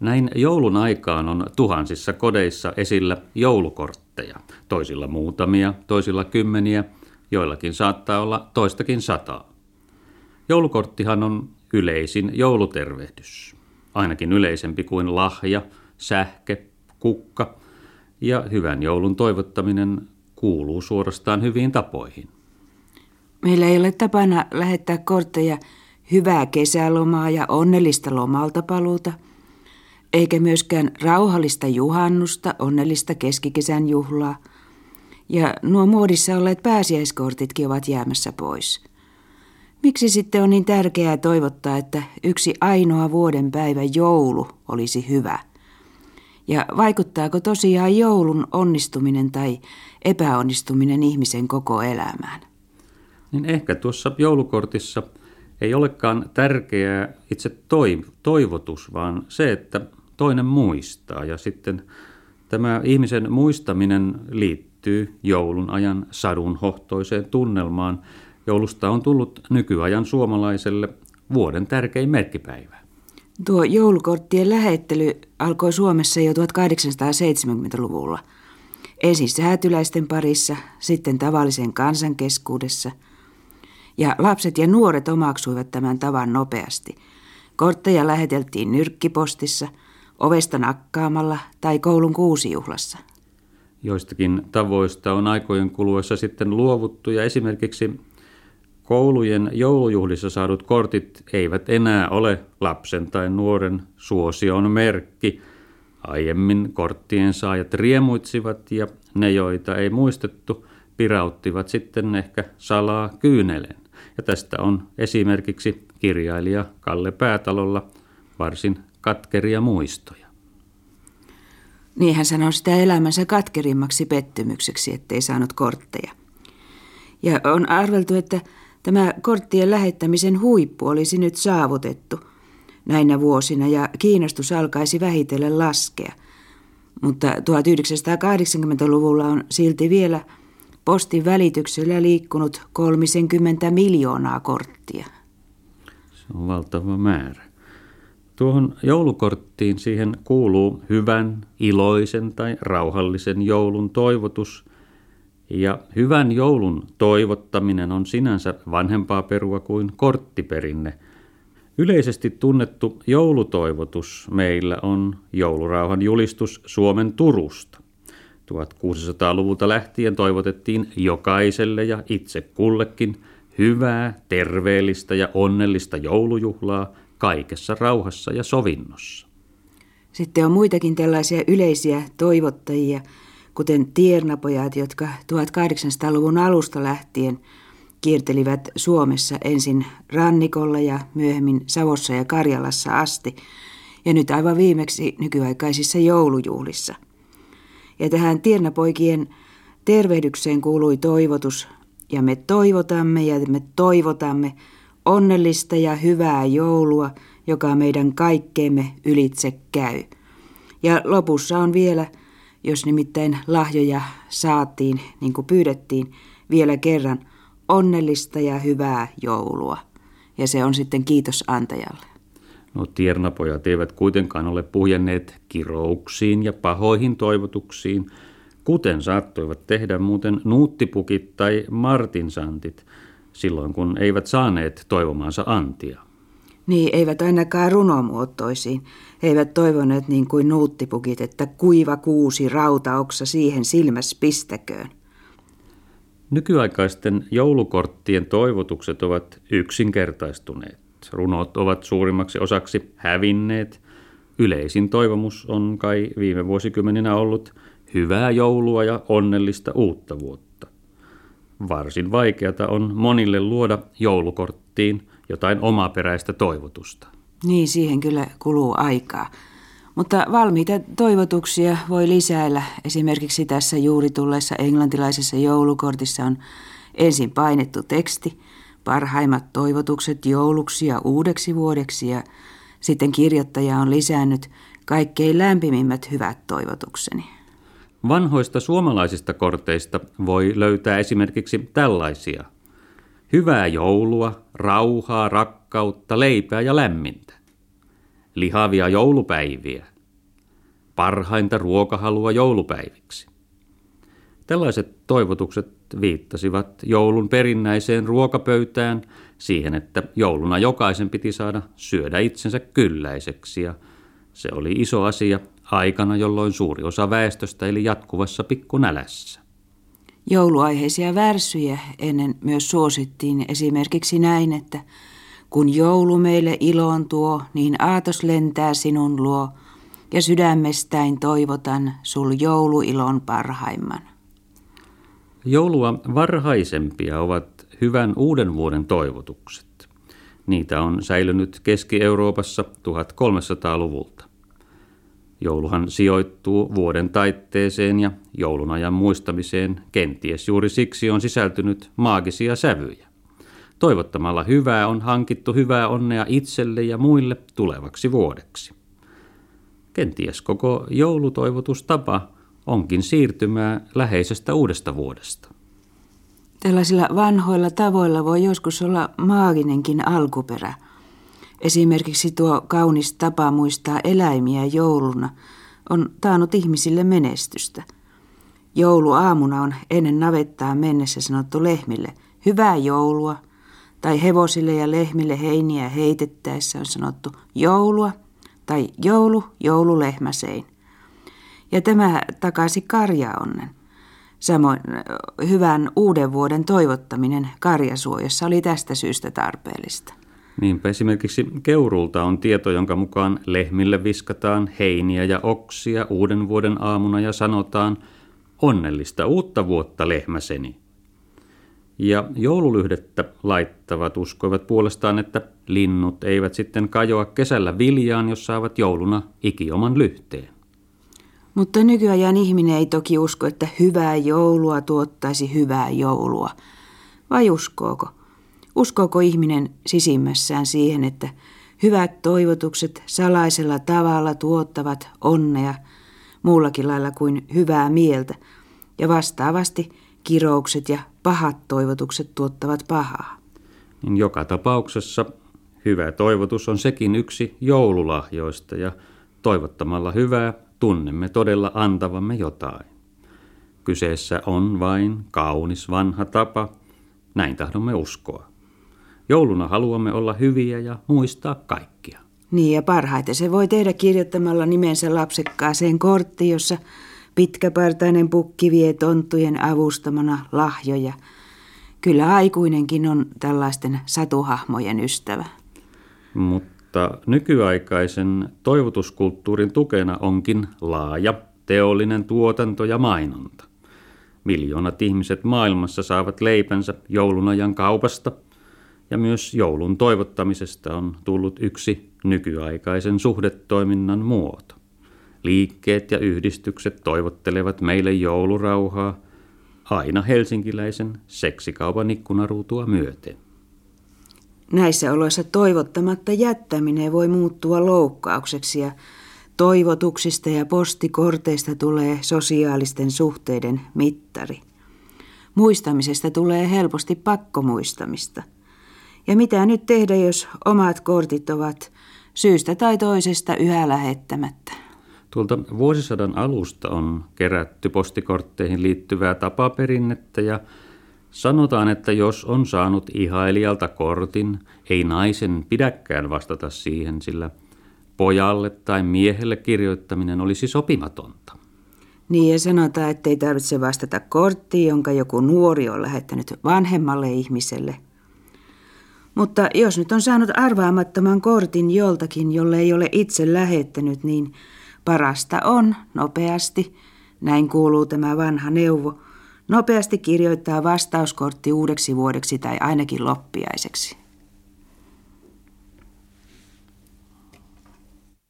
Näin joulun aikaan on tuhansissa kodeissa esillä joulukortteja, toisilla muutamia, toisilla kymmeniä, joillakin saattaa olla toistakin sataa. Joulukorttihan on yleisin joulutervehdys, ainakin yleisempi kuin lahja, sähke, kukka ja hyvän joulun toivottaminen kuuluu suorastaan hyviin tapoihin. Meillä ei ole tapana lähettää kortteja hyvää kesälomaa ja onnellista lomalta paluuta, eikä myöskään rauhallista juhannusta, onnellista keskikesän juhlaa. Ja nuo muodissa olleet pääsiäiskortitkin ovat jäämässä pois. Miksi sitten on niin tärkeää toivottaa, että yksi ainoa vuoden päivä joulu olisi hyvä? Ja vaikuttaako tosiaan joulun onnistuminen tai epäonnistuminen ihmisen koko elämään? Niin ehkä tuossa joulukortissa ei olekaan tärkeää itse toivotus, vaan se, että toinen muistaa. Ja sitten tämä ihmisen muistaminen liittyy joulun ajan sadunhohtoiseen tunnelmaan. Joulusta on tullut nykyajan suomalaiselle vuoden tärkein merkkipäivä. Tuo joulukorttien lähettely alkoi Suomessa jo 1870-luvulla. Ensin säätyläisten parissa, sitten tavallisen kansan keskuudessa. Ja lapset ja nuoret omaksuivat tämän tavan nopeasti. Kortteja läheteltiin nyrkkipostissa – ovesta nakkaamalla tai koulun kuusijuhlassa. Joistakin tavoista on aikojen kuluessa sitten luovuttu ja esimerkiksi koulujen joulujuhlissa saadut kortit eivät enää ole lapsen tai nuoren suosion merkki. Aiemmin korttien saajat riemuitsivat ja ne, joita ei muistettu, pirauttivat sitten ehkä salaa kyynelen. Ja tästä on esimerkiksi kirjailija Kalle Päätalolla varsin katkeria muistoja. Niin hän sanoi sitä elämänsä katkerimmaksi pettymykseksi, ettei saanut kortteja. Ja on arveltu, että tämä korttien lähettämisen huippu olisi nyt saavutettu näinä vuosina ja kiinnostus alkaisi vähitellen laskea. Mutta 1980-luvulla on silti vielä postin välityksellä liikkunut 30 miljoonaa korttia. Se on valtava määrä. Tuohon joulukorttiin siihen kuuluu hyvän, iloisen tai rauhallisen joulun toivotus. Ja hyvän joulun toivottaminen on sinänsä vanhempaa perua kuin korttiperinne. Yleisesti tunnettu joulutoivotus meillä on joulurauhan julistus Suomen Turusta. 1600-luvulta lähtien toivotettiin jokaiselle ja itse kullekin hyvää, terveellistä ja onnellista joulujuhlaa kaikessa rauhassa ja sovinnossa. Sitten on muitakin tällaisia yleisiä toivottajia, kuten tiernapojat, jotka 1800-luvun alusta lähtien kiertelivät Suomessa ensin rannikolla ja myöhemmin Savossa ja Karjalassa asti, ja nyt aivan viimeksi nykyaikaisissa joulujuhlissa. Ja tähän tiernapoikien tervehdykseen kuului toivotus, ja me toivotamme ja me toivotamme, onnellista ja hyvää joulua, joka meidän kaikkeemme ylitse käy. Ja lopussa on vielä, jos nimittäin lahjoja saatiin niin kuin pyydettiin, vielä kerran onnellista ja hyvää joulua. Ja se on sitten kiitos antajalle. No tiernapojat eivät kuitenkaan ole puhjenneet kirouksiin ja pahoihin toivotuksiin, kuten saattoivat tehdä muuten nuuttipukit tai martinsantit – silloin kun eivät saaneet toivomaansa antia. Niin, eivät ainakaan runomuotoisiin. He eivät toivoneet niin kuin nuuttipukit, että kuiva kuusi rautaoksa siihen silmäs pistäköön. Nykyaikaisten joulukorttien toivotukset ovat yksinkertaistuneet. Runot ovat suurimmaksi osaksi hävinneet. Yleisin toivomus on kai viime vuosikymmeninä ollut hyvää joulua ja onnellista uutta vuotta varsin vaikeata on monille luoda joulukorttiin jotain omaperäistä toivotusta. Niin, siihen kyllä kuluu aikaa. Mutta valmiita toivotuksia voi lisäillä. Esimerkiksi tässä juuri tulleessa englantilaisessa joulukortissa on ensin painettu teksti, parhaimmat toivotukset jouluksi ja uudeksi vuodeksi ja sitten kirjoittaja on lisännyt kaikkein lämpimimmät hyvät toivotukseni. Vanhoista suomalaisista korteista voi löytää esimerkiksi tällaisia. Hyvää joulua, rauhaa, rakkautta, leipää ja lämmintä. lihavia joulupäiviä, parhainta ruokahalua joulupäiviksi. Tällaiset toivotukset viittasivat joulun perinnäiseen ruokapöytään siihen, että jouluna jokaisen piti saada syödä itsensä kylläiseksi ja se oli iso asia aikana, jolloin suuri osa väestöstä eli jatkuvassa pikkunälässä. Jouluaiheisia värsyjä ennen myös suosittiin esimerkiksi näin, että kun joulu meille iloon tuo, niin aatos lentää sinun luo, ja sydämestäin toivotan sul jouluilon parhaimman. Joulua varhaisempia ovat hyvän uuden vuoden toivotukset. Niitä on säilynyt Keski-Euroopassa 1300-luvulta. Jouluhan sijoittuu vuoden taitteeseen ja joulunajan muistamiseen kenties juuri siksi on sisältynyt maagisia sävyjä. Toivottamalla hyvää on hankittu hyvää onnea itselle ja muille tulevaksi vuodeksi. Kenties koko joulutoivotustapa onkin siirtymää läheisestä uudesta vuodesta. Tällaisilla vanhoilla tavoilla voi joskus olla maaginenkin alkuperä. Esimerkiksi tuo kaunis tapa muistaa eläimiä jouluna on taannut ihmisille menestystä. Jouluaamuna on ennen navettaa mennessä sanottu lehmille hyvää joulua, tai hevosille ja lehmille heiniä heitettäessä on sanottu joulua tai joulu, joululehmäsein. Ja tämä takaisin karjaonnen. Samoin hyvän uuden vuoden toivottaminen karjasuojassa oli tästä syystä tarpeellista. Niinpä esimerkiksi keurulta on tieto, jonka mukaan lehmille viskataan heiniä ja oksia uuden vuoden aamuna ja sanotaan onnellista uutta vuotta lehmäseni. Ja joululyhdettä laittavat uskoivat puolestaan, että linnut eivät sitten kajoa kesällä viljaan, jos saavat jouluna ikioman lyhteen. Mutta nykyajan ihminen ei toki usko, että hyvää joulua tuottaisi hyvää joulua. Vai uskooko? Uskooko ihminen sisimmässään siihen, että hyvät toivotukset salaisella tavalla tuottavat onnea muullakin lailla kuin hyvää mieltä ja vastaavasti kiroukset ja pahat toivotukset tuottavat pahaa? Niin joka tapauksessa hyvä toivotus on sekin yksi joululahjoista ja toivottamalla hyvää tunnemme todella antavamme jotain. Kyseessä on vain kaunis vanha tapa, näin tahdomme uskoa. Jouluna haluamme olla hyviä ja muistaa kaikkia. Niin ja parhaiten se voi tehdä kirjoittamalla nimensä lapsekkaaseen korttiin, jossa pitkäpartainen pukki vie tonttujen avustamana lahjoja. Kyllä aikuinenkin on tällaisten satuhahmojen ystävä. Mutta mutta nykyaikaisen toivotuskulttuurin tukena onkin laaja teollinen tuotanto ja mainonta. Miljoonat ihmiset maailmassa saavat leipänsä joulunajan kaupasta, ja myös joulun toivottamisesta on tullut yksi nykyaikaisen suhdetoiminnan muoto. Liikkeet ja yhdistykset toivottelevat meille joulurauhaa aina helsinkiläisen seksikaupan ikkunaruutua myöten. Näissä oloissa toivottamatta jättäminen voi muuttua loukkaukseksi ja toivotuksista ja postikorteista tulee sosiaalisten suhteiden mittari. Muistamisesta tulee helposti pakkomuistamista. Ja mitä nyt tehdä, jos omat kortit ovat syystä tai toisesta yhä lähettämättä? Tuolta vuosisadan alusta on kerätty postikortteihin liittyvää tapaperinnettä ja Sanotaan, että jos on saanut ihailijalta kortin, ei naisen pidäkään vastata siihen, sillä pojalle tai miehelle kirjoittaminen olisi sopimatonta. Niin ja sanotaan, että ei tarvitse vastata korttiin, jonka joku nuori on lähettänyt vanhemmalle ihmiselle. Mutta jos nyt on saanut arvaamattoman kortin joltakin, jolle ei ole itse lähettänyt, niin parasta on nopeasti, näin kuuluu tämä vanha neuvo – Nopeasti kirjoittaa vastauskortti uudeksi vuodeksi tai ainakin loppiaiseksi.